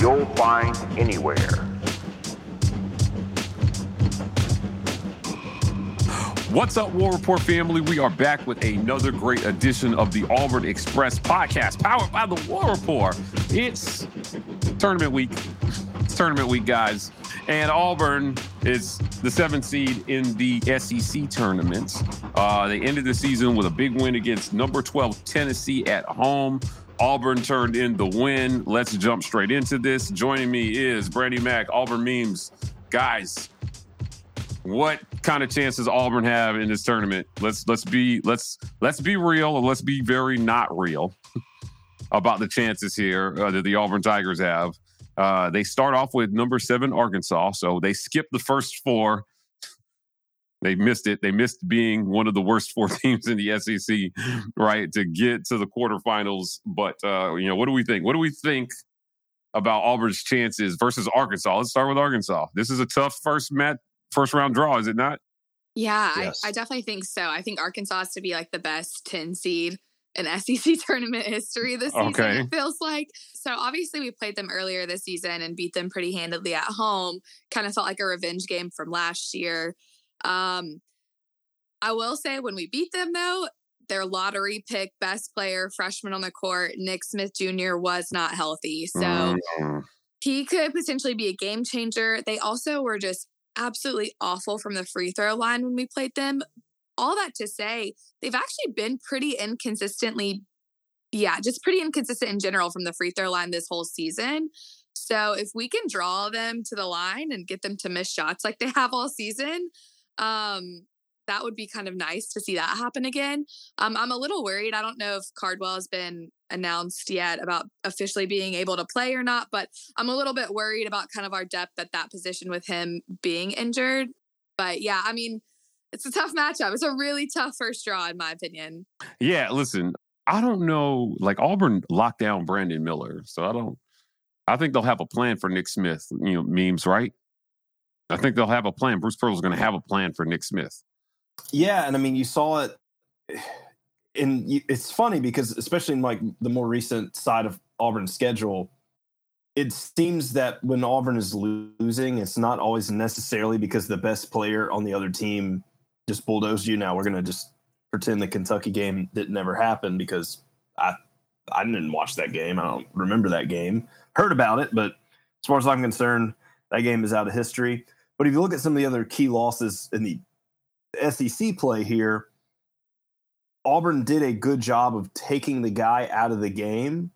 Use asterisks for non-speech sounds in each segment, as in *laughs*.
you'll find anywhere. What's up, War Report family? We are back with another great edition of the Auburn Express podcast, powered by the War Report. It's tournament week. It's tournament week, guys. And Auburn is the seventh seed in the SEC tournaments. Uh, they ended the season with a big win against number 12 Tennessee at home. Auburn turned in the win. Let's jump straight into this. Joining me is Brandie Mac, Auburn Memes. Guys, what kind of chances Auburn have in this tournament? Let's let's be let's let's be real and let's be very not real *laughs* about the chances here uh, that the Auburn Tigers have. Uh, they start off with number seven Arkansas, so they skip the first four. They missed it. They missed being one of the worst four *laughs* teams in the SEC, right, to get to the quarterfinals. But uh, you know, what do we think? What do we think about Auburn's chances versus Arkansas? Let's start with Arkansas. This is a tough first match first round draw, is it not? Yeah, Yes. I, I definitely think so. I think Arkansas has to be like the best 10 seed in *laughs* SEC tournament history this season, Okay. it feels like. So obviously we played them earlier this season and beat them pretty handedly at home. Kind of felt like a revenge game from last year. Um, I will say when we beat them though, their lottery pick, best player, freshman on the court, Nick Smith Jr. was not healthy. So Mm. he could potentially be a game changer. They also were just absolutely awful from the free throw line when we played them. All that to say, they've actually been pretty inconsistently, yeah, just pretty inconsistent in general from the free throw line this whole season. So if we can draw them to the line and get them to miss shots like they have all season, um, that would be kind of nice to see that happen again. Um, I'm a little worried. I don't know if Cardwell has been announced yet about officially being able to play or not, but I'm a little bit worried about kind of our depth at that position with him being injured. But yeah, I mean, it's a tough matchup. It's a really tough first draw, in my opinion. Yeah, listen, I don't know. Like Auburn locked down Brandon Miller, so I don't. I think they'll have a plan for Nick Smith. You know, memes, right? I think they'll have a plan. Bruce Pearl's going to have a plan for Nick Smith. Yeah, and I mean, you saw it. And it's funny because, especially in like the more recent side of Auburn's schedule, it seems that when Auburn is losing, it's not always necessarily because the best player on the other team just bulldozed you. Now we're going to just pretend the Kentucky game didn't never happen because I I didn't watch that game. I don't remember that game. Heard about it, but as far as I'm concerned, that game is out of history. But if you look at some of the other key losses in the SEC play here, Auburn did a good job of taking the guy out of the game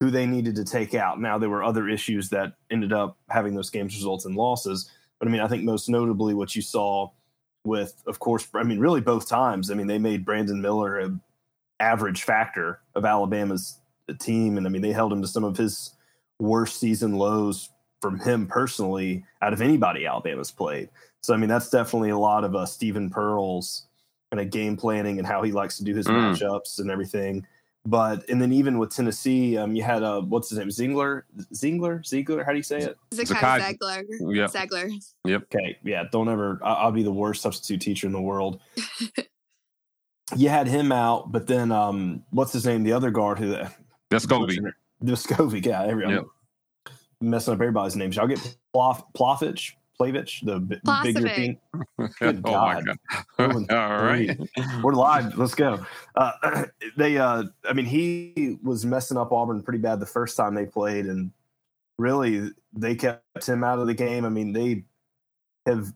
who they needed to take out. Now, there were other issues that ended up having those games result in losses. But I mean, I think most notably what you saw with, of course, I mean, really both times. I mean, they made Brandon Miller an average factor of Alabama's team. And I mean, they held him to some of his worst season lows from him personally out of anybody Alabama's played. So I mean, that's definitely a lot of uh, Steven Pearl's kind of game planning and how he likes to do his Mm. matchups and everything. But and then even with Tennessee, um, you had uh, what's his name, Zingler, Zingler, Zeigler. How do you say it? Zakai Zakai- Zegler. Yeah, Zegler. Okay, yeah, don't ever. I- I'll be the worst substitute teacher in the world. *laughs* you had him out, but then um, what's his name? The other guard who that's Kobe. Vescovi, yeah, every, Yep. I'm messing up everybody's names. Y'all get Plof, Plofich, Plavich, the b- bigger Plosovic. team. *laughs* oh Good my God. god! *laughs* All right. We're live. Let's go. Uh, *clears throat* they, uh, I mean, he was messing up Auburn pretty bad the first time they played, and really they kept him out of the game. I mean, they have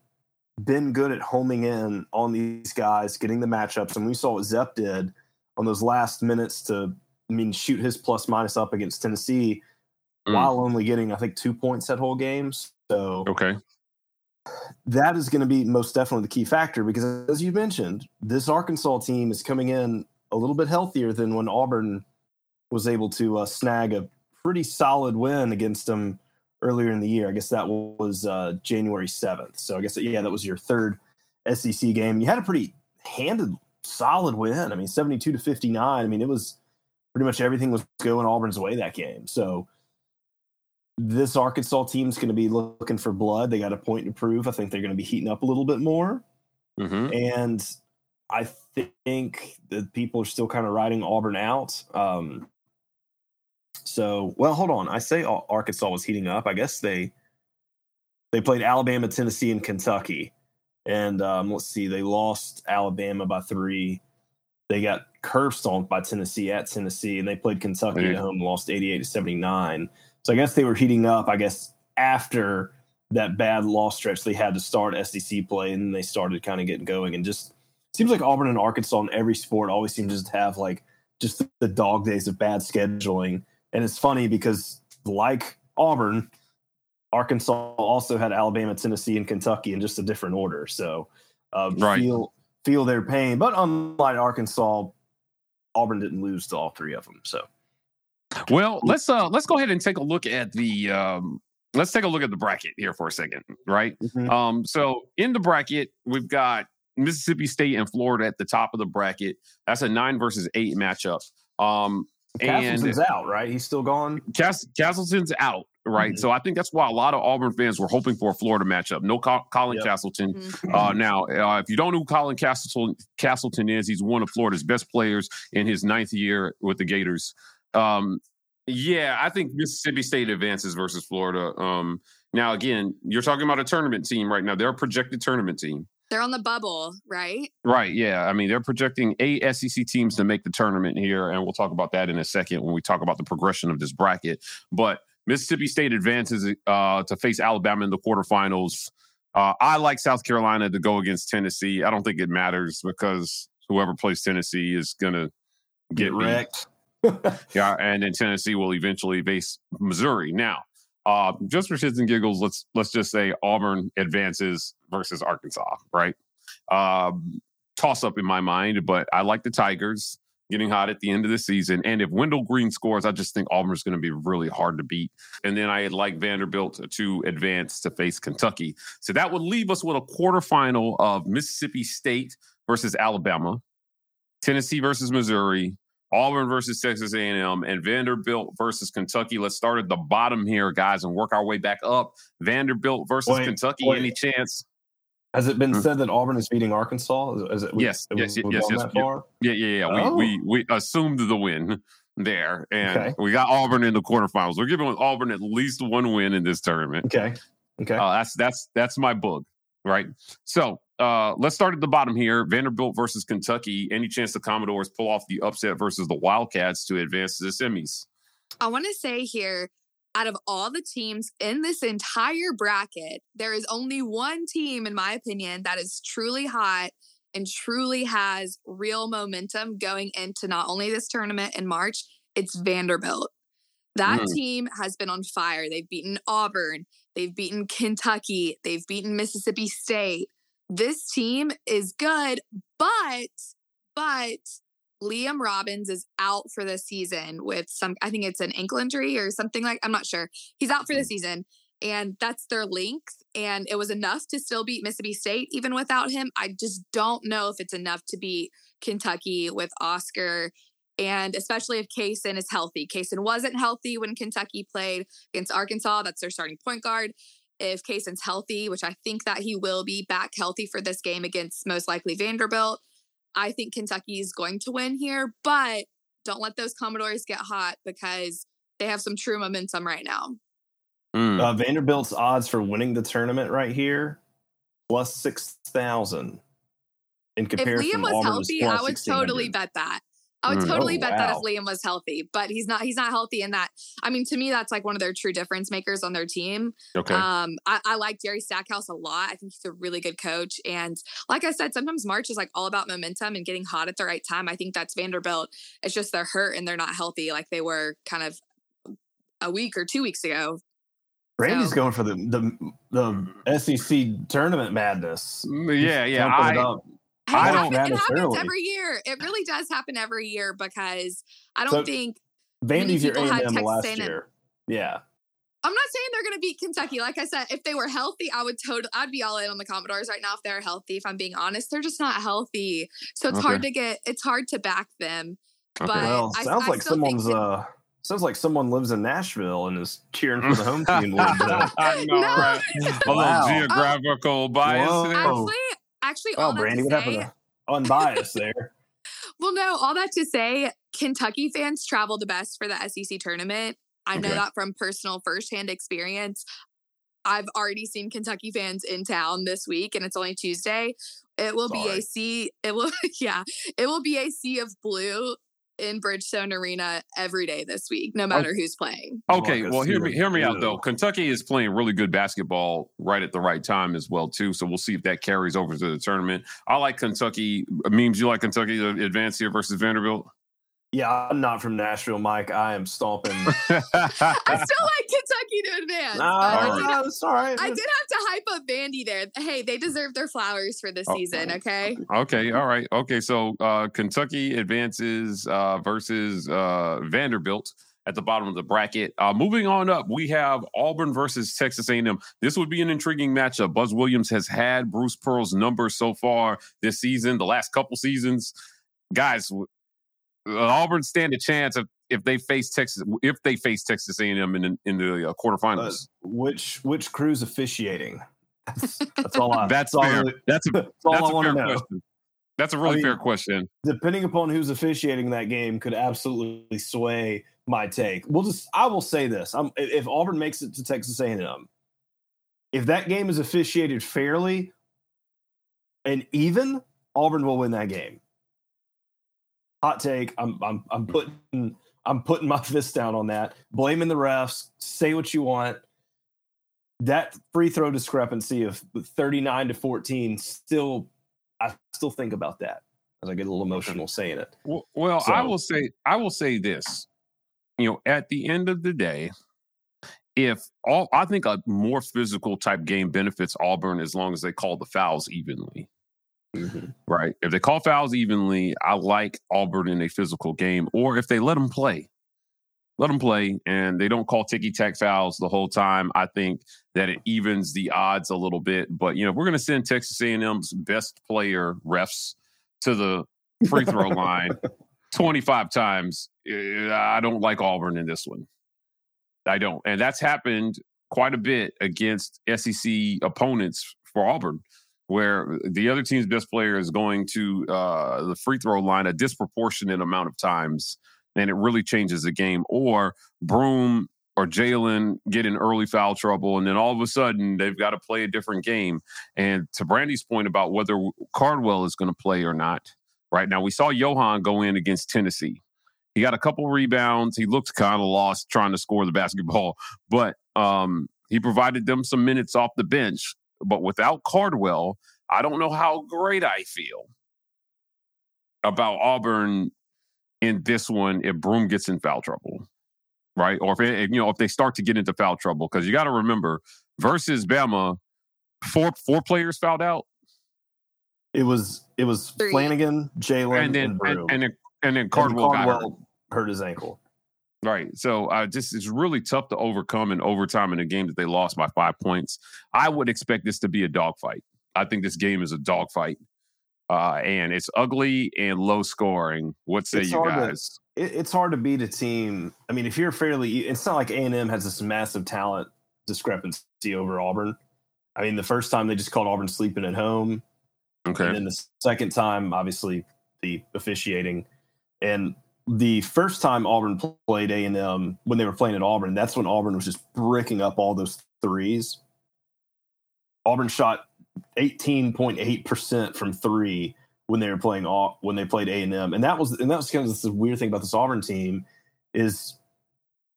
been good at homing in on these guys, getting the matchups, and we saw what Zep did on those last minutes to, I mean, shoot his plus minus up against Tennessee Mm. while only getting, I think, two points that whole game. So Okay. that is going to be most definitely the key factor because, as you mentioned, this Arkansas team is coming in a little bit healthier than when Auburn was able to uh, snag a pretty solid win against them earlier in the year. I guess that was uh, January 7th. So I guess, yeah, that was your third SEC game. You had a pretty handed, solid win. I mean, 72 to 59. I mean, it was pretty much everything was going Auburn's way that game. So this Arkansas team's going to be looking for blood. They got a point to prove. I think they're going to be heating up a little bit more. Mm-hmm. And I think that people are still kind of riding Auburn out. Um, so, well, hold on. I say Arkansas was heating up. I guess they they played Alabama, Tennessee, and Kentucky, and um, let's see, they lost Alabama by three. They got curb stomped by Tennessee at Tennessee, and they played Kentucky at home, lost eighty-eight to seventy-nine. So I guess they were heating up. I guess after that bad loss stretch, they had to start SEC play, and they started kind of getting going. And just seems like Auburn and Arkansas in every sport always seem to just have like just the dog days of bad scheduling and it's funny because, like Auburn, Arkansas also had Alabama, Tennessee, and Kentucky in just a different order. So uh, right. feel feel their pain. But unlike Arkansas, Auburn didn't lose to all three of them. So well, let's uh let's go ahead and take a look at the um let's take a look at the bracket here for a second, right? Mhm. Um so in the bracket, we've got Mississippi State and Florida at the top of the bracket. That's a 9 versus 8 matchup. Um and Castleton's out, right? He's still gone. Cass- Castleton's out, right? Mhm. So I think that's why a lot of Auburn fans were hoping for a Florida matchup. No Col- Colin Yep. Castleton. Mhm. Uh, now, uh, if you don't know who Colin Castleton, Castleton is, he's one of Florida's best players in his ninth year with the Gators. Um, yeah, I think Mississippi State advances versus Florida. Um, now, again, you're talking about a tournament team right now. They're a projected tournament team. They're on the bubble, right? Right. Yeah. I mean, they're projecting eight SEC teams to make the tournament here, and we'll talk about that in a second when we talk about the progression of this bracket. But Mississippi State advances uh, to face Alabama in the quarterfinals. Uh, I like South Carolina to go against Tennessee. I don't think it matters because whoever plays Tennessee is going to get beat. wrecked. *laughs* Yeah, and then Tennessee will eventually face Missouri. Now, uh, just for shits and giggles, let's let's just say Auburn advances versus Arkansas, right? Um, toss up in my mind, but I like the Tigers getting hot at the end of the season. And if Wendell Green scores, I just think Auburn's going to be really hard to beat. And then I like Vanderbilt to advance to face Kentucky. So that would leave us with a quarterfinal of Mississippi State versus Alabama, Tennessee versus Missouri, Auburn versus Texas A&M, and Vanderbilt versus Kentucky. Let's start at the bottom here, guys, and work our way back up. Vanderbilt versus Kentucky. Any chance? Has it been Mhm. said that Auburn is beating Arkansas? Is, it, Yes, yes, we yes, yes, yeah. far? Yeah, yeah, yeah. Oh. We we we assumed the win there, and Okay. we got Auburn in the quarterfinals. We're giving Auburn at least one win in this tournament. Okay. Okay. Uh, that's that's that's my book, right? So uh, let's start at the bottom here. Vanderbilt versus Kentucky. Any chance the Commodores pull off the upset versus the Wildcats to advance to the semis? I want to say here, out of all the teams in this entire bracket, there is only one team, in my opinion, that is truly hot and truly has real momentum going into not only this tournament in March, it's Vanderbilt. That Mm. team has been on fire. They've beaten Auburn, they've beaten Kentucky, they've beaten Mississippi State. This team is good, but, but Liam Robbins is out for the season with some, I think it's an ankle injury or something like, I'm not sure. He's out for the mm-hmm. season and that's their length. And it was enough to still beat Mississippi State even without him. I just don't know if it's enough to beat Kentucky with Oscar. And especially if Cason is healthy. Cason wasn't healthy when Kentucky played against Arkansas. That's their starting point guard. If Cason's healthy, which I think that he will be back healthy for this game against most likely Vanderbilt, I think Kentucky is going to win here, but don't let those Commodores get hot because they have some true momentum right now. Mm. Uh, Vanderbilt's odds for winning the tournament right here plus six thousand. In comparison, If Liam was Auburn is healthy, I would totally bet that. I would Mm. totally Oh, bet that if. Liam was healthy, but he's not. He's not healthy in that. I mean, to me, that's like one of their true difference makers on their team. Okay. Um, I, I like Jerry Stackhouse a lot. I think he's a really good coach. And like I said, sometimes March is like all about momentum and getting hot at the right time. I think that's Vanderbilt. It's just they're hurt and they're not healthy like they were kind of a week or two weeks ago. Randy's So- going for the the the SEC tournament madness. Mm, yeah, yeah. I, up. Hey, I it don't- happen- it happens every year. It really does happen every year because I don't So- think Vandy's your A people and had M Texas last A&M. year. Yeah. I'm not saying they're going to beat Kentucky. Like I said, if they were healthy, I would totally, I'd be all in on the Commodores right now if they're healthy. If I'm being honest, they're just not healthy. So it's Okay. hard to get, it's hard to back them. Okay. But Well, I- sounds I like still think someone's that- uh sounds like someone lives in Nashville and is cheering for the home team a little. *laughs* I know, *laughs* No. right? *laughs* A Wow. little geographical bias. Whoa. there. Actually, oh, all Brandie, what happened to unbiased there? *laughs* well, no, all that to say, Kentucky fans travel the best for the SEC tournament. I know Okay. that from personal firsthand experience. I've already seen Kentucky fans in town this week, and it's only Tuesday. It will be a sea. It will, *laughs* yeah, it will be a sea of blue in Bridgestone Arena every day this week, no matter who's playing. Oh, okay, well, hear me, hear me out though. Kentucky is playing really good basketball right at the right time as well too. So we'll see if that carries over to the tournament. I like Kentucky. Memes, you like Kentucky to advance here versus Vanderbilt? Yeah, I'm not from Nashville, Mike. I am stomping. *laughs* I still like Kentucky to advance. nah, but I All did nah, it's all right. I did have to hype up Vandy there. Hey, they deserve their flowers for this Oh, season, okay? okay, all right, okay. So uh, Kentucky advances uh, versus uh, Vanderbilt at the bottom of the bracket. Uh, moving on up, we have Auburn versus Texas A&M. This would be an intriguing matchup. Buzz Williams has had Bruce Pearl's number so far this season, the last couple seasons. Guys, w- uh, Auburn stand a chance if, if they face Texas if they face Texas A&M in the- in the uh, quarterfinals. which which crew's officiating? That's, that's all I. *laughs* that's all fair. really- That's a *laughs* that's all that's I a want fair to know. That's a really mean, fair question. Depending upon who's officiating that game, could absolutely sway my take. We'll just. I will say this: I'm, if if Auburn makes it to Texas A&M, if that game is officiated fairly and even, Auburn will win that game. Hot take. I'm I'm I'm putting I'm putting my *laughs* fist down on that. Blaming the refs. Say what you want. That free throw discrepancy of 39 to 14 still I still think about that as I get a little emotional saying it. Well, well I will say I will say this. You know, at the end of the day, if all I think a more physical type game benefits Auburn as long as they call the fouls evenly. Right. If they call fouls evenly, I like Auburn in a physical game. Or if they let them play, let them play, and they don't call ticky tack fouls the whole time. I think that it evens the odds a little bit. But you know, if we're going to send Texas A&M's best player refs to the free throw *laughs* line 25 times. eh, I don't like Auburn in this one. I don't. And that's happened quite a bit against SEC opponents for Auburn, where the other team's best player is going to uh, the free throw line a disproportionate amount of times, and it really changes the game. Or Broome or Jalen get in early foul trouble, and then all of a sudden they've got to play a different game. And to Brandie's point about whether Cardwell is going to play or not, right now we saw Yohan go in against Tennessee. He got a couple rebounds. He looked kind of lost trying to score the basketball, but um, he provided them some minutes off the bench. But without Cardwell, I don't know how great I feel about Auburn in this one if Broome gets in foul trouble, right? Or if, it, if, you know if they start to get into foul trouble, because you got to remember versus Bama, four four players fouled out, It was it was Three. Flanigan, Jalen, and and, then and, Broome. and then and then And Cardwell, got hurt. Cardwell hurt his ankle. Right. So uh, just it's really tough to overcome in overtime in a game that they lost by five points. I would expect this to be a dogfight. I think this game is a dogfight. Uh, and it's ugly and low scoring. What say It's you hard to- guys? It, it's hard to beat a team. I mean, if you're fairly, it's not like A and M has this massive talent discrepancy over Auburn. I mean, the first time they just called Auburn sleeping at home, Okay. and then the second time, obviously, the officiating, and the first time Auburn played A and M when they were playing at Auburn, that's when Auburn was just bricking up all those threes. Auburn shot 18.8% from three when they were playing when they played A and M, and that was and that was kind of the weird thing about this Auburn team is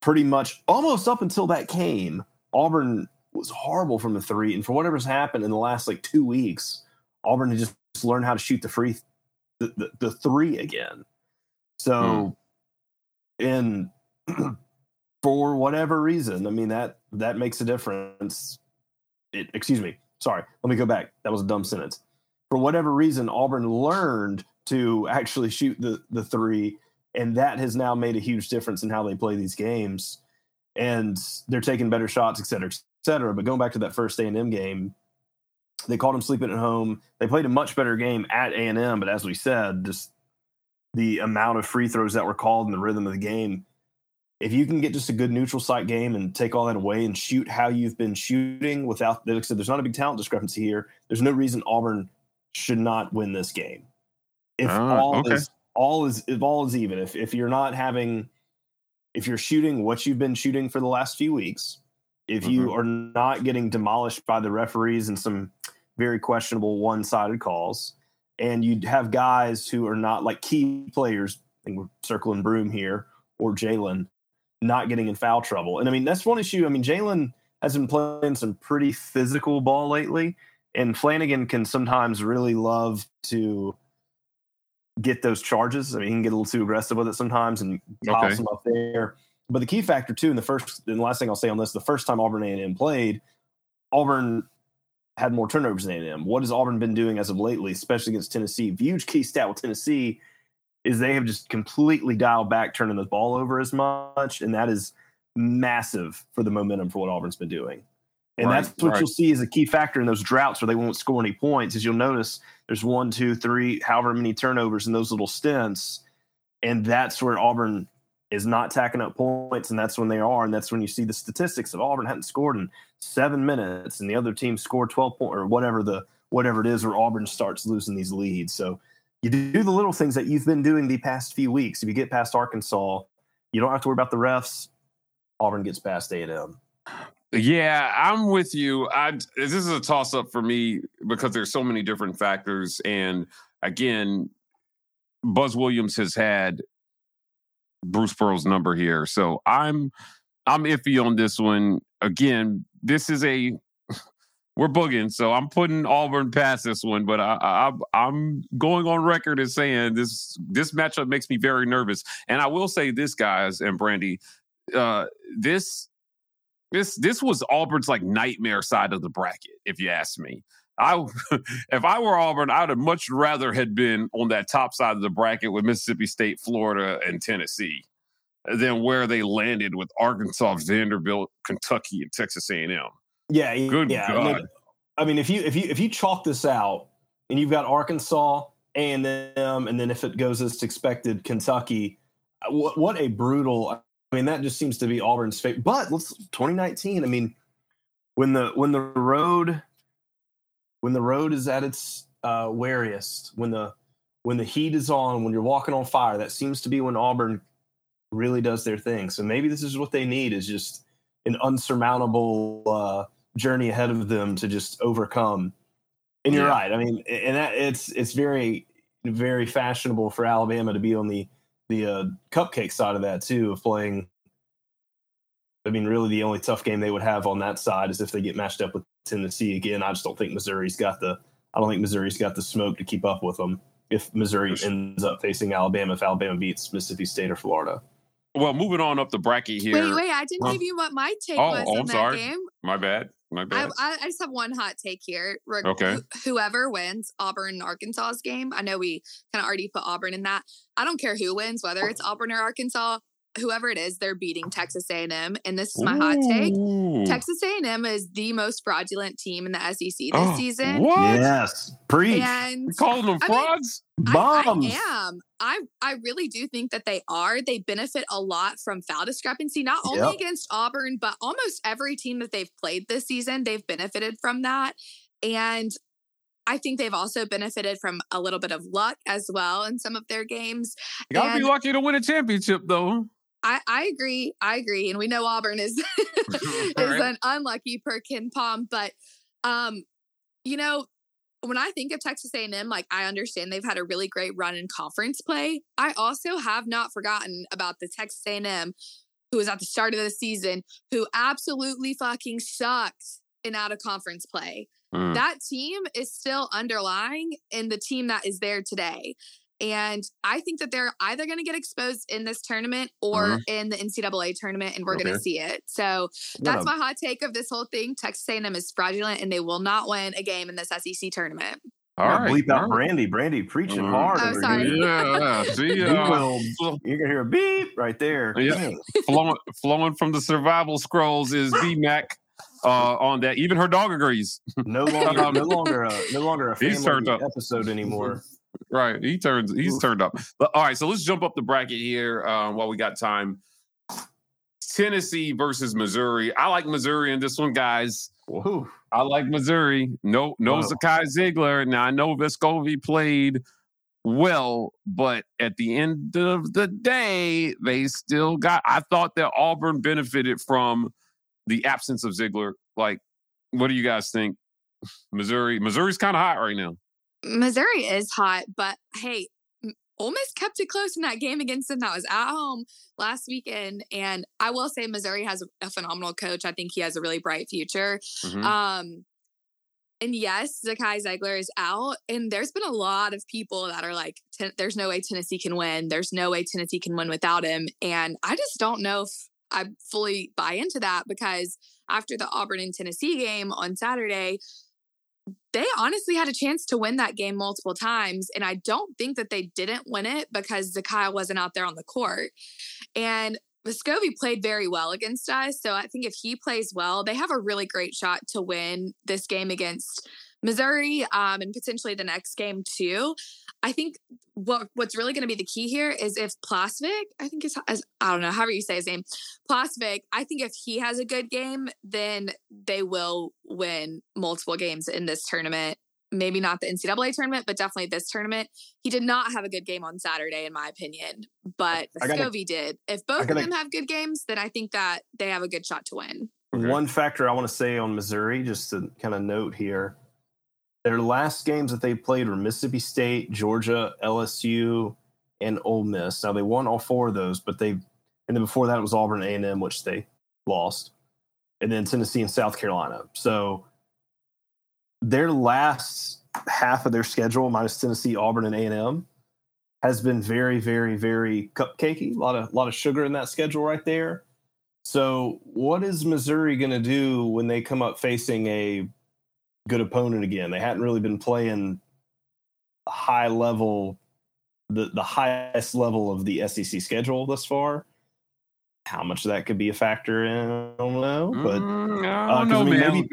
pretty much almost up until that came, Auburn was horrible from the three, and for whatever's happened in the last like two weeks, Auburn had just learned how to shoot the free the, the, the three again. Hmm. So, and *clears throat* for whatever reason, I mean that that makes a difference. It, excuse me. Sorry. Let me go back. That was a dumb sentence. For whatever reason, Auburn learned to actually shoot the the three, and that has now made a huge difference in how they play these games. and they're taking better shots, et cetera, et cetera. But going back to that first A and M game, they called them sleeping at home. They played a much better game at A and M, but as we said, just the amount of free throws that were called and the rhythm of the game. If you can get just a good neutral site game and take all that away and shoot how you've been shooting without, like I said, there's not a big talent discrepancy here. There's no reason Auburn should not win this game. If Ah, all okay. is all is if all is even, if if you're not having, if you're shooting what you've been shooting for the last few weeks, if you are not getting demolished by the referees and some very questionable one-sided calls, and you have guys who are not like key players, I think we're circling Broome here or Jalen, not getting in foul trouble. And I mean, that's one issue. I mean, Jalen has been playing some pretty physical ball lately, and Flanigan can sometimes really love to get those charges. I mean, he can get a little too aggressive with it sometimes and pile Okay. some up there. But the key factor too, and the first and the last thing I'll say on this, the first time Auburn A&M played, Auburn had more turnovers than A&M. What has Auburn been doing as of lately, especially against Tennessee? Huge key stat with Tennessee is they have just completely dialed back turning the ball over as much, and that is massive for the momentum for what Auburn's been doing. And Right, that's what right. you'll see as a key factor in those droughts where they won't score any points. Is you'll notice there's one, two, three, however many turnovers in those little stints, and that's where Auburn is not tacking up points, and that's when they are, and that's when you see the statistics of Auburn hadn't scored in seven minutes, and the other team scored twelve point or whatever the whatever it is, where Auburn starts losing these leads. So you do the little things that you've been doing the past few weeks. If you get past Arkansas, you don't have to worry about the refs. Auburn gets past A and M. Yeah, I'm with you. I this is a toss up for me because there's so many different factors, and again, Buzz Williams has had Bruce Pearl's number here, so I'm I'm iffy on this one. Again, this is a *sighs* we're booging, so I'm putting Auburn past this one, but I, I I'm going on record as saying this this matchup makes me very nervous, and I will say this, guys and Brandie, uh, this this this was Auburn's like nightmare side of the bracket, if you ask me. I *laughs* if I were Auburn, I'd have much rather had been on that top side of the bracket with Mississippi State, Florida, and Tennessee than where they landed with Arkansas, Vanderbilt, Kentucky, and Texas A&M. Yeah, Good yeah. and then- God. I mean, if you if you if you chalk this out and you've got Arkansas and them, and then if it goes as expected, Kentucky, uh, what what a brutal. I mean, that just seems to be Auburn's fate. But let's 2019. I mean, when the when the road when the road is at its uh, wariest, when the when the heat is on, when you're walking on fire, that seems to be when Auburn really does their thing. So maybe this is what they need is just an unsurmountable uh, journey ahead of them to just overcome. And you're right. I mean, and that it's it's very very fashionable for Alabama to be on the the uh, cupcake side of that too of playing. I mean, really, the only tough game they would have on that side is if they get matched up with Tennessee again. I just don't think Missouri's got the. I don't think Missouri's got the smoke to keep up with them. If Missouri sure. ends up facing Alabama, if Alabama beats Mississippi State or Florida, Well, moving on up the bracket here. Wait, wait, I didn't Huh? give you what my take Oh, was oh, on I'm that sorry. game. My bad. My bad. I, I just have one hot take here. Reg- Okay. wh- Whoever wins Auburn and Arkansas's game, I know we kind of already put Auburn in that. I don't care who wins, whether it's Auburn or Arkansas, whoever it is, they're beating Texas A&M. And this is my hot take. Ooh. Texas A&M is the most fraudulent team in the SEC this Oh, season. What? yes, preach, And You calling them I mean, frauds? I, bombs. I am. I I really do think that they are. They benefit a lot from foul discrepancy, not only Yep. against Auburn, but almost every team that they've played this season, they've benefited from that. And I think they've also benefited from a little bit of luck as well in some of their games. you gotta be and- lucky to win a championship, though. I, I agree. I agree. And we know Auburn is *laughs* *laughs* is Right. an unlucky per KenPom, but um, you know, when I think of Texas A&M, like I understand they've had a really great run in conference play. I also have not forgotten about the Texas A&M who was at the start of the season who absolutely fucking sucked in out of conference play. Mm. That team is still underlying in the team that is there today. And I think that they're either going to get exposed in this tournament or Mhm. in the NCAA tournament, and we're going to see it. So that's my hot take of this whole thing. Texas A&M is fraudulent, and they will not win a game in this SEC tournament. All Gotta right. bleep out all right. Brandie. Brandie preaching Mm. hard Oh, sorry. here. Yeah. *laughs* See, You uh, will- fl- You're gonna hear a beep right there. Yeah. Flowing, flowing from the survival scrolls is B Mac uh, on that. Even her dog agrees. No *laughs* longer, no longer, a, no longer a He's turned family up. episode anymore. Right. He turns. He's turned up. But, all right. So let's jump up the bracket here uh, while we got time. Tennessee versus Missouri. I like Missouri in this one, guys. Woohoo. I like Missouri. No, no. Zakai Zeigler. Now I know Vescovi played well, but at the end of the day, they still got. I thought that Auburn benefited from the absence of Zeigler. Like, what do you guys think? Missouri, Missouri's kind of hot right now. Missouri is hot, but hey, Ole Miss kept it close in that game against them. That was at home last weekend, and I will say Missouri has a, phenomenal coach. I think he has a really bright future. Mhm. Um, and yes, Zakai Zeigler is out, and there's been a lot of people that are like, "There's no way Tennessee can win. There's no way Tennessee can win without him." And I just don't know if I fully buy into that because after the Auburn and Tennessee game on Saturday, they honestly had a chance to win that game multiple times. And I don't think that they didn't win it because Zakai wasn't out there on the court. And Vescovi played very well against us. So I think if he plays well, they have a really great shot to win this game against Missouri um, and potentially the next game too. I think what what's really going to be the key here is if Plasvik, I think it's as I don't know, however you say his name, Plasvik, I think if he has a good game, then they will win multiple games in this tournament. Maybe not the NCAA tournament, but definitely this tournament. He did not have a good game on Saturday, in my opinion, but I did. If both gotta- of them have good games, then I think that they have a good shot to win. Okay. One factor I want to say on Missouri, just to kind of note here, their last games that they played were Mississippi State, Georgia, LSU, and Ole Miss. Now they won all four of those, but they and then before that it was Auburn A and M, which they lost, and then Tennessee and South Carolina. So their last half of their schedule, minus Tennessee, Auburn, and A and M, has been very, very, very cupcakey. A lot of, lot of sugar in that schedule right there. So, what is Missouri going to do when they come up facing a good opponent again? They hadn't really been playing high level, the the highest level of the SEC schedule thus far. How much of that could be a factor in? I don't know, but Mm, uh, don't 'cause, know, I mean, man. maybe-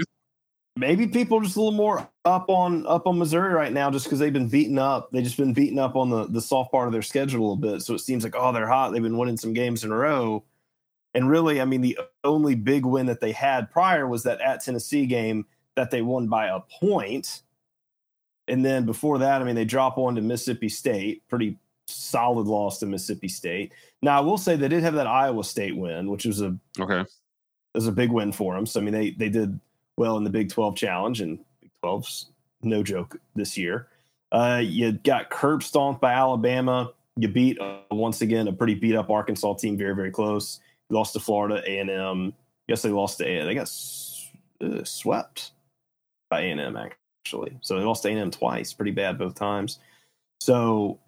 maybe people are just a little more up on up on Missouri right now, just because they've been beaten up. They've just been beaten up on the the soft part of their schedule a little bit. So it seems like oh, they're hot. They've been winning some games in a row. And really, I mean, the only big win that they had prior was that at Tennessee game that they won by a point. And then before that, I mean, they drop one to Mississippi State, pretty solid loss to Mississippi State. Now, I will say they did have that Iowa State win, which was a okay. was a big win for them. So I mean, they they did well in the Big Twelve Challenge, and Big 12's no joke this year. Uh, you got curb stomped by Alabama. You beat uh, once again a pretty beat up Arkansas team, very very close. You lost to Florida A and M. Yes, they lost to A. They got uh, swept by A and M actually. So they lost A and M twice, pretty bad both times. So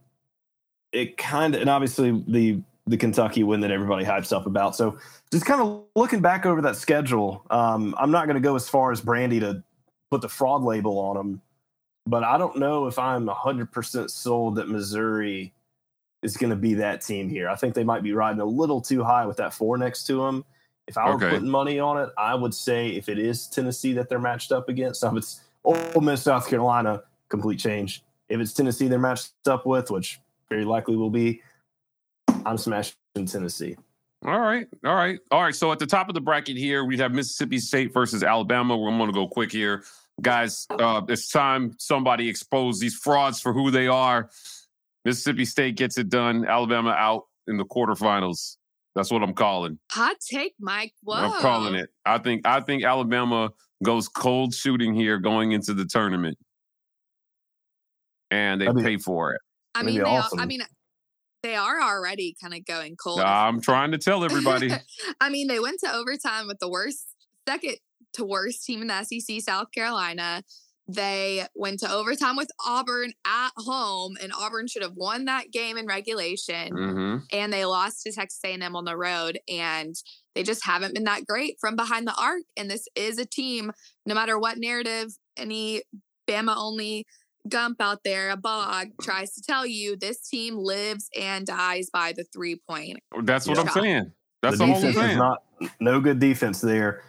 it kind of and obviously the the Kentucky win that everybody hypes up about. So just kind of looking back over that schedule, um, I'm not going to go as far as Brandie to put the fraud label on them, but I don't know if I'm 100% sold that Missouri is going to be that team here. I think they might be riding a little too high with that four next to them. If I were Okay. putting money on it, I would say if it is Tennessee that they're matched up against, if it's Ole Miss, South Carolina, complete change. If it's Tennessee they're matched up with, which very likely will be, I'm smashing Tennessee. All right, all right, all right. So at the top of the bracket here, we have Mississippi State versus Alabama. I'm going to go quick here, guys. Uh, it's time somebody expose these frauds for who they are. Mississippi State gets it done. Alabama out in the quarterfinals. That's what I'm calling. Hot take, Mike. Whoa. I'm calling it. I think I think Alabama goes cold shooting here going into the tournament, and they That'd be- pay for it. I mean, be they are, I mean, they are already kind of going cold. I'm trying to tell everybody. *laughs* I mean, they went to overtime with the worst, second to worst team in the SEC, South Carolina. They went to overtime with Auburn at home, and Auburn should have won that game in regulation. hmm And they lost to Texas A&M on the road, and they just haven't been that great from behind the arc. And this is a team, no matter what narrative any Bama only Gump out there, a bog, tries to tell you this team lives and dies by the three point. That's what Yeah. I'm saying. That's the all I'm defense is saying. not no good defense there.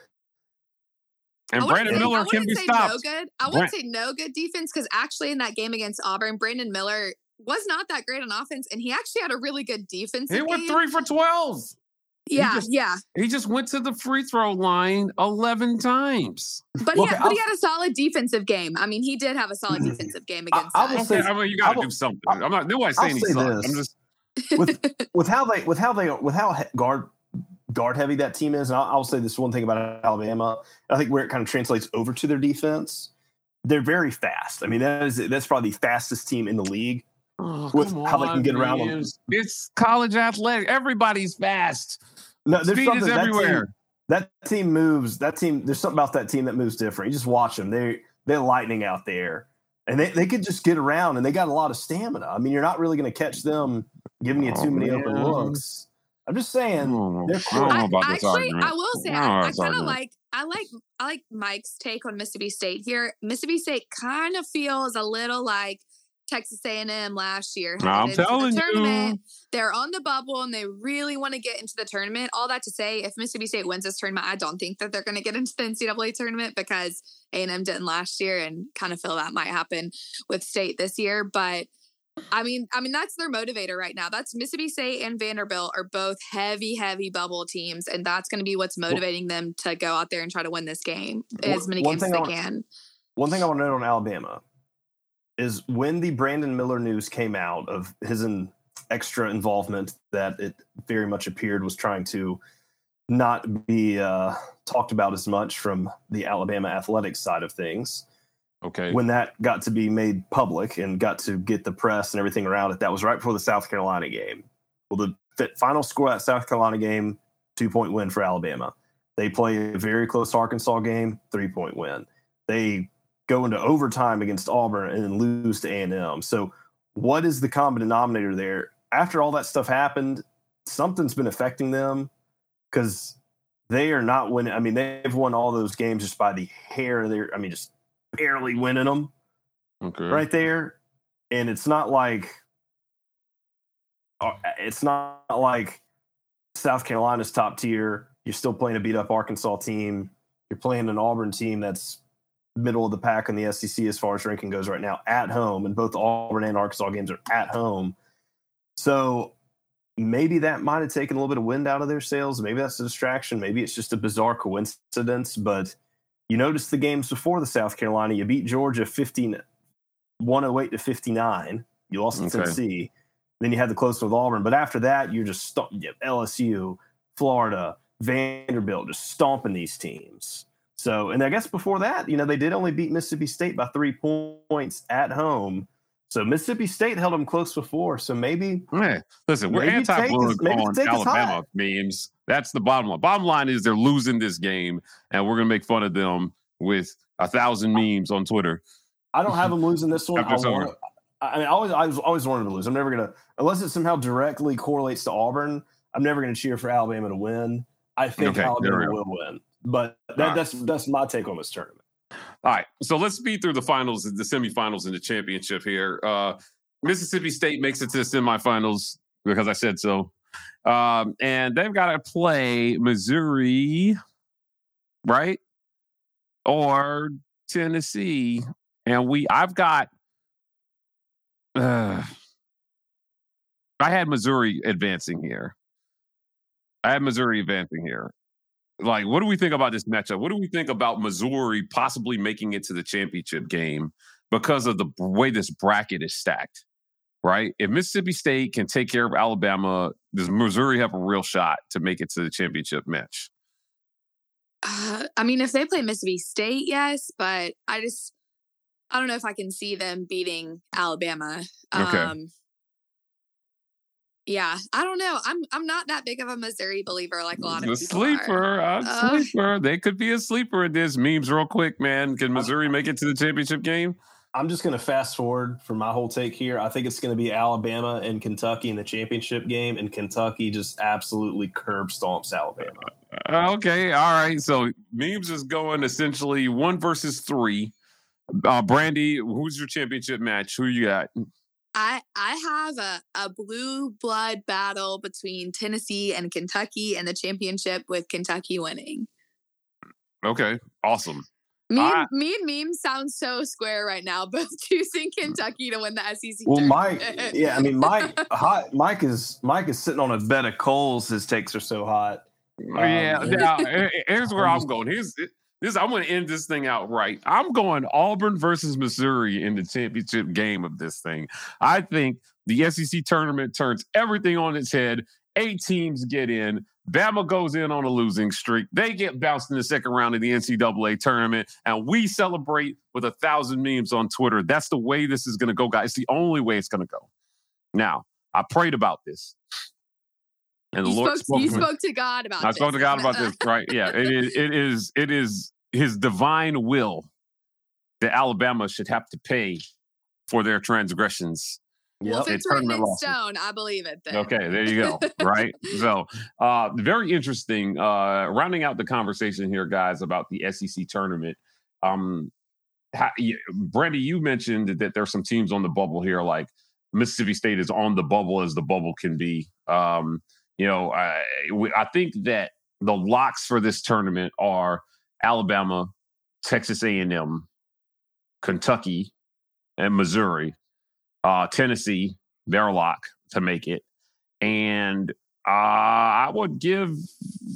And I wouldn't Brandon say- I Miller can wouldn't be say stopped. No good. I wouldn't say no good defense because actually in that game against Auburn, Brandon Miller was not that great on offense, and he actually had a really good defense. He went game. three for twelve. Yeah, just- yeah. He just went to the free throw line eleven times. But Well, he, okay, had, but he had a solid defensive game. I mean, he did have a solid mm-hmm. defensive game against I us. will Okay, say- I mean you got to do something. I- I'm not. Nobody's I'll saying say sucks. I'm this. just *laughs* with with how they with how they with how guard guard heavy that team is, and I'll, I'll say this one thing about Alabama. I think where it kind of translates over to their defense, they're very fast. I mean, that is that's probably the fastest team in the league. Oh, with how they can get around them. It's college athletic. Everybody's fast. No, there's Speed something is that everywhere. Team, that team moves. That team. There's something about that team that moves different. You just watch them. They they're lightning out there, and they, they could just get around, and they got a lot of stamina. I mean, you're not really going to catch them giving you Oh, too many open looks. I'm just saying. Oh, they're I don't know I, about this actually, argument. I will say, I I, I kind of like, I like, I like Mike's take on Mississippi State here. Mississippi State kind of feels a little like Texas A&M last year. I'm headed into the telling you. They're on the bubble and they really want to get into the tournament. All that to say, if Mississippi State wins this tournament, I don't think that they're going to get into the NCAA tournament because A&M didn't last year, and kind of feel that might happen with State this year. But I mean, I mean that's their motivator right now. That's Mississippi State and Vanderbilt are both heavy, heavy bubble teams, and that's going to be what's motivating them to go out there and try to win this game as many games as they want- can. One thing I want to note on Alabama is when the Brandon Miller news came out of his in, extra involvement that it very much appeared was trying to not be uh, talked about as much from the Alabama athletics side of things. Okay. When that got to be made public and got to get the press and everything around it, that was right before the South Carolina game. Well, the final score of that South Carolina game, two point win for Alabama. They play a very close Arkansas game, three point win. They go into overtime against Auburn and lose to A and M. So, what is the common denominator there? After all that stuff happened, something's been affecting them because they are not winning. I mean, they've won all those games just by the hair. They're, I mean, just barely winning them okay. right there. And it's not like uh, it's not like South Carolina's top tier. You're still playing a beat up Arkansas team. You're playing an Auburn team that's middle of the pack in the SEC as far as ranking goes right now at home. And both Auburn and Arkansas games are at home. So maybe that might have taken a little bit of wind out of their sails. Maybe that's a distraction. Maybe it's just a bizarre coincidence. But you notice the games before the South Carolina, you beat Georgia 15, 108 to 59. You lost to Okay. Tennessee. Then you had the close with Auburn. But after that, you're just st- you LSU, Florida, Vanderbilt, just stomping these teams. So, and I guess before that, you know, they did only beat Mississippi State by three points at home. So Mississippi State held them close before. So maybe. Listen, we're anti Willick on Alabama memes. That's the bottom line. Bottom line is they're losing this game, and we're gonna make fun of them with a thousand memes on Twitter. I don't have them losing this one. I, want, I mean, I always, I always wanted to lose. I'm never gonna, unless it somehow directly correlates to Auburn. I'm never gonna cheer for Alabama to win. I think Okay, Alabama will win, but that, right. that's that's my take on this tournament. All right, so let's speed through the finals, the semifinals, and the championship here. Uh, Mississippi State makes it to the semifinals because I said so, um, and they've got to play Missouri, right, or Tennessee, and we. I've got. Uh, I had Missouri advancing here. I had Missouri advancing here like what do we think about this matchup what do we think about missouri possibly making it to the championship game because of the way this bracket is stacked right if mississippi state can take care of alabama does missouri have a real shot to make it to the championship match Uh, I mean, if they play Mississippi State, yes, but I just I don't know if I can see them beating Alabama. Okay. Yeah, I don't know. I'm I'm not that big of a Missouri believer like a lot the of people are. sleeper a Uh. sleeper they could be a sleeper in this memes real quick man can missouri make it to the championship game I'm just gonna fast forward for my whole take here. I think it's gonna be Alabama and Kentucky in the championship game, and Kentucky just absolutely curb stomps Alabama. Uh, Okay, all right. So memes is going essentially one versus three. Uh, Brandie, who's your championship match? Who you got? I I have a, a blue blood battle between Tennessee and Kentucky and the championship with Kentucky winning. Okay, awesome. Me, I- and, me and Meme sound so square right now, *laughs* both choosing Kentucky to win the SEC. Well, tournament. Mike, *laughs* yeah, I mean, Mike, *laughs* hot, Mike is Mike is sitting on a bed of coals. His takes are so hot. Oh, yeah, Um, now, eh, eh, here's where I'm I'm going. Here's this. I'm going to end this thing out right. I'm going Auburn versus Missouri in the championship game of this thing. I think the SEC tournament turns everything on its head. Eight teams get in. Bama goes in on a losing streak. They get bounced in the second round of the NCAA tournament, and we celebrate with a thousand memes on Twitter. That's the way this is going to go, guys. It's the only way it's going to go. Now, I prayed about this, and the you Lord spoke, you to spoke to God about. I spoke to this. God about this, right? Yeah, it is. It is. It is His divine will that Alabama should have to pay for their transgressions. Well, if Yep. it's written in stone, I believe it. Then. Okay, there you go. right. So, uh, very interesting. Uh, rounding out the conversation here, guys, about the SEC tournament. Um, you, Brandie, you mentioned that there's some teams on the bubble here, like Mississippi State is on the bubble as the bubble can be. Um, you know, I, we, I think that the locks for this tournament are Alabama, Texas A&M, Kentucky, and Missouri. Uh, Tennessee, they're a lock to make it. And uh, I would give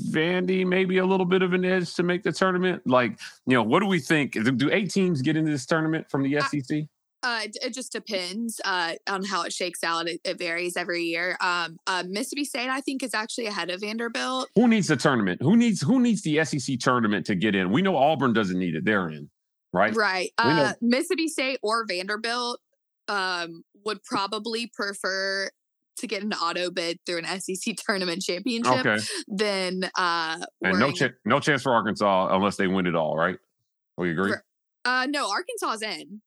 Vandy maybe a little bit of an edge to make the tournament. Like, you know, what do we think? Do eight teams get into this tournament from the SEC? Uh, it- just depends uh, on how it shakes out. It, it varies every year. Um, uh, Mississippi State, I think, is actually ahead of Vanderbilt. Who needs the tournament? Who needs who needs the SEC tournament to get in? We know Auburn doesn't need it; they're in, right? Right. Uh, Mississippi State or Vanderbilt um, would probably prefer to get an auto bid through an SEC *laughs* tournament championship Okay, than uh, and no ch- no chance for Arkansas unless they win it all, right? We agree. Right. uh, no, Arkansas's in.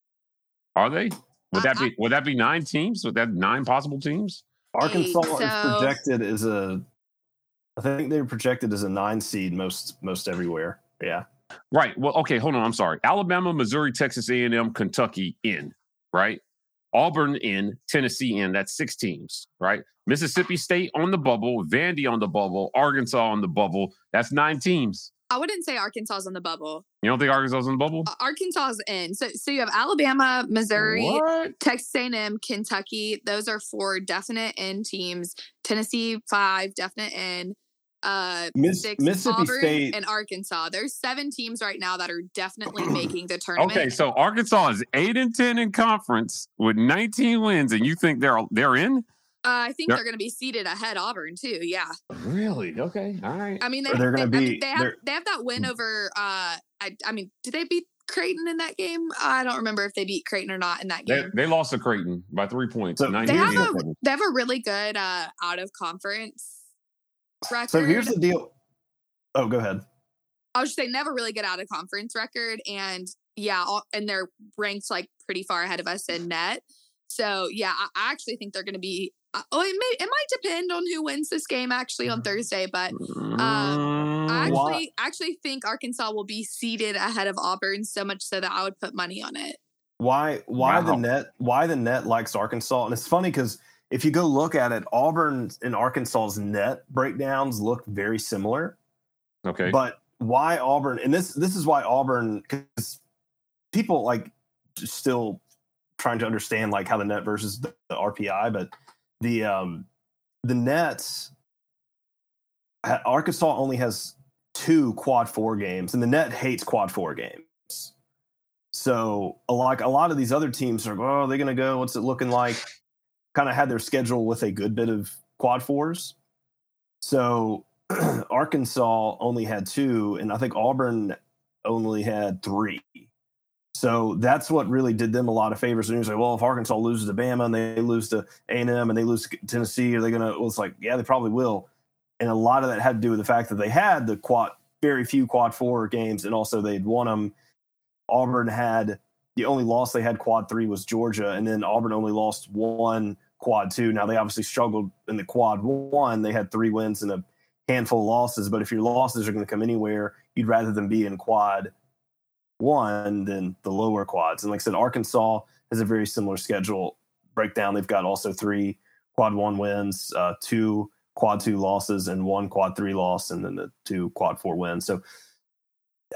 Are they? Would that be would that be nine teams? Would that nine possible teams? Arkansas is projected as a, I think they're projected as a nine seed most most everywhere. Yeah, Right. Well, okay, hold on. I'm sorry. Alabama, Missouri, Texas A&M, Kentucky in, right? Auburn in, Tennessee in. That's six teams, right? Mississippi State on the bubble, Vandy on the bubble, Arkansas on the bubble. That's nine teams. I wouldn't say Arkansas's on the bubble. You don't think Arkansas's on the bubble? Uh, Arkansas's in. So, so you have Alabama, Missouri, What? Texas A&M, Kentucky. Those are four definite in teams. Tennessee five definite in. Uh, Miss, six Mississippi Auburn State. and Arkansas. There's seven teams right now that are definitely *clears throat* making the tournament. Okay, so Arkansas is eight and ten in conference with 19 wins, and you think they're they're in? Uh, I think They're- they're going to be seated ahead Auburn too. Yeah, Really? Okay. All right. I mean they, they're gonna I mean, be- they have they're- have that win over. Uh, I I mean, did they beat Creighton in that game? I don't remember if they beat Creighton or not in that game. they lost to Creighton by three points. So They have a they have a really good uh, out of conference record. So here's the deal. Oh, go ahead. I was just saying they have a really good out of conference record, and yeah, all, and they're ranked like pretty far ahead of us in net. So yeah, I, I actually think they're going to be. Uh, oh, it may it might depend on who wins this game actually on Thursday, but Mm, I Why- actually actually think Arkansas will be seated ahead of Auburn so much so that I would put money on it. Why why the net why the net likes Arkansas? And it's funny because if you go look at it, Auburn and Arkansas's net breakdowns look very similar. okay. But why Auburn? And this this is why Auburn because people like still trying to understand like how the net versus the, the RPI, but the um the nets Arkansas only has two quad four games, and the net hates quad four games. So a lot a lot of these other teams are oh they're gonna go what's it looking like? Kind of had their schedule with a good bit of quad fours. So *clears throat* Arkansas only had two, and I think Auburn only had three. So that's what really did them a lot of favors. And you're like, well, if Arkansas loses to Bama and they lose to A and they lose to Tennessee, are they gonna? Well, it's like, yeah, they probably will. And a lot of that had to do with the fact that they had the quad, very few quad four games, and also they'd won them. Auburn had the only loss they had quad three was Georgia, and then Auburn only lost one quad two. Now they obviously struggled in the quad one. They had three wins and a handful of losses. But if your losses are going to come anywhere, you'd rather them be in quad one than the lower quads. And like I said, Arkansas has a very similar schedule breakdown. They've got also three quad one wins, uh, two quad two losses, and one quad three loss, and then the two quad four wins. So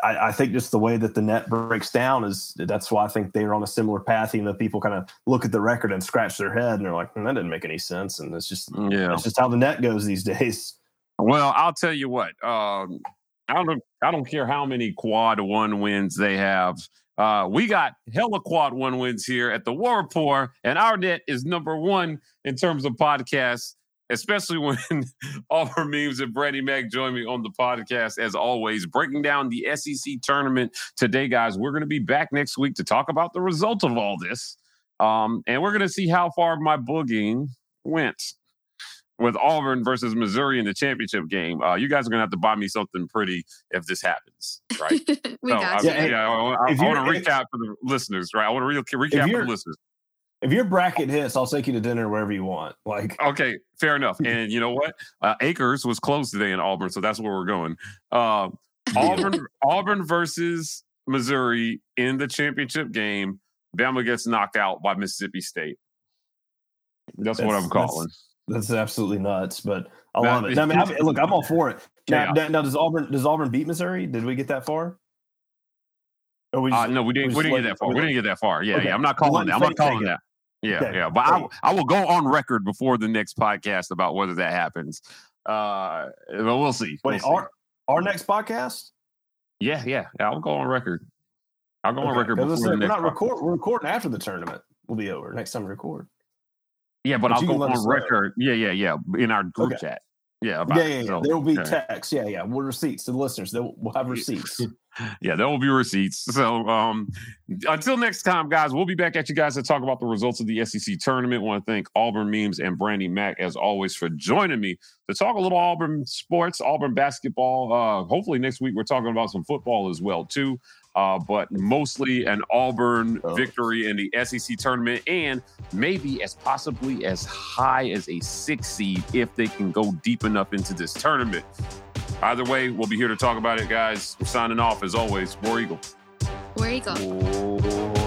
I, I, think just the way that the net breaks down is that's why I think they're on a similar path. Even though people kind of look at the record and scratch their head and they're like, mm, that didn't make any sense. And it's just, yeah, it's just how the net goes these *laughs* days. Well, I'll tell you what. Um, I don't, I don't care how many quad one wins they have. Uh, we got hella quad one wins here at the War Report, and our net is number one in terms of podcasts especially when *laughs* all Auburn Memes and Brandie Mac join me on the podcast, as always, breaking down the SEC tournament today, guys. We're going to be back next week to talk about the result of all this. Um, and we're going to see how far my boogieing went with Auburn versus Missouri in the championship game. Uh, you guys are going to have to buy me something pretty if this happens, right? *laughs* we so, got I, yeah, yeah, I, I, I want to recap for the listeners, right? I want to re- recap for the listeners if your bracket hits, I'll take you to dinner wherever you want. Like, okay, fair enough. *laughs* And you know what? Uh, Acres was closed today in Auburn, so that's where we're going. Uh, Auburn, Auburn versus Missouri in the championship game. Bama gets knocked out by Mississippi State. That's, that's what I'm calling. That's, that's, absolutely nuts, but I love it. I mean, I, look, I'm all for it. Now, yeah. now, does Auburn does Auburn beat Missouri? Did we get that far? We just, uh, no, we didn't. We, didn't get that far. We didn't get that far. Yeah, okay. yeah. I'm not calling that. I'm not calling that. Yeah, okay. yeah. But I, I will go on record before the next podcast about whether that happens. Uh, but we'll see. Wait, we'll our our next podcast? Yeah, yeah, yeah. I'll go on record. I'll go okay. on record before say, the next. We're not record. We're recording after the tournament. We'll be over next time we record. Yeah, but, but I'll go on record. Know. Yeah, yeah, yeah. In our group okay. chat. Yeah, yeah, yeah, yeah. So, there will be text. Yeah, yeah. We'll receipts to the listeners. They'll, we'll have receipts. *laughs* yeah, there will be receipts. So um, until next time, guys, we'll be back at you guys to talk about the results of the SEC tournament. Want to thank Auburn Memes and Brandie Mac, as always, for joining me to talk a little Auburn sports, Auburn basketball. Uh, hopefully next week we're talking about some football as well, too uh, but mostly an Auburn oh. victory in the SEC tournament and maybe as possibly as high as a six seed if they can go deep enough into this tournament. Either way, we'll be here to talk about it, guys. We're signing off as always. War Eagle. War Eagle.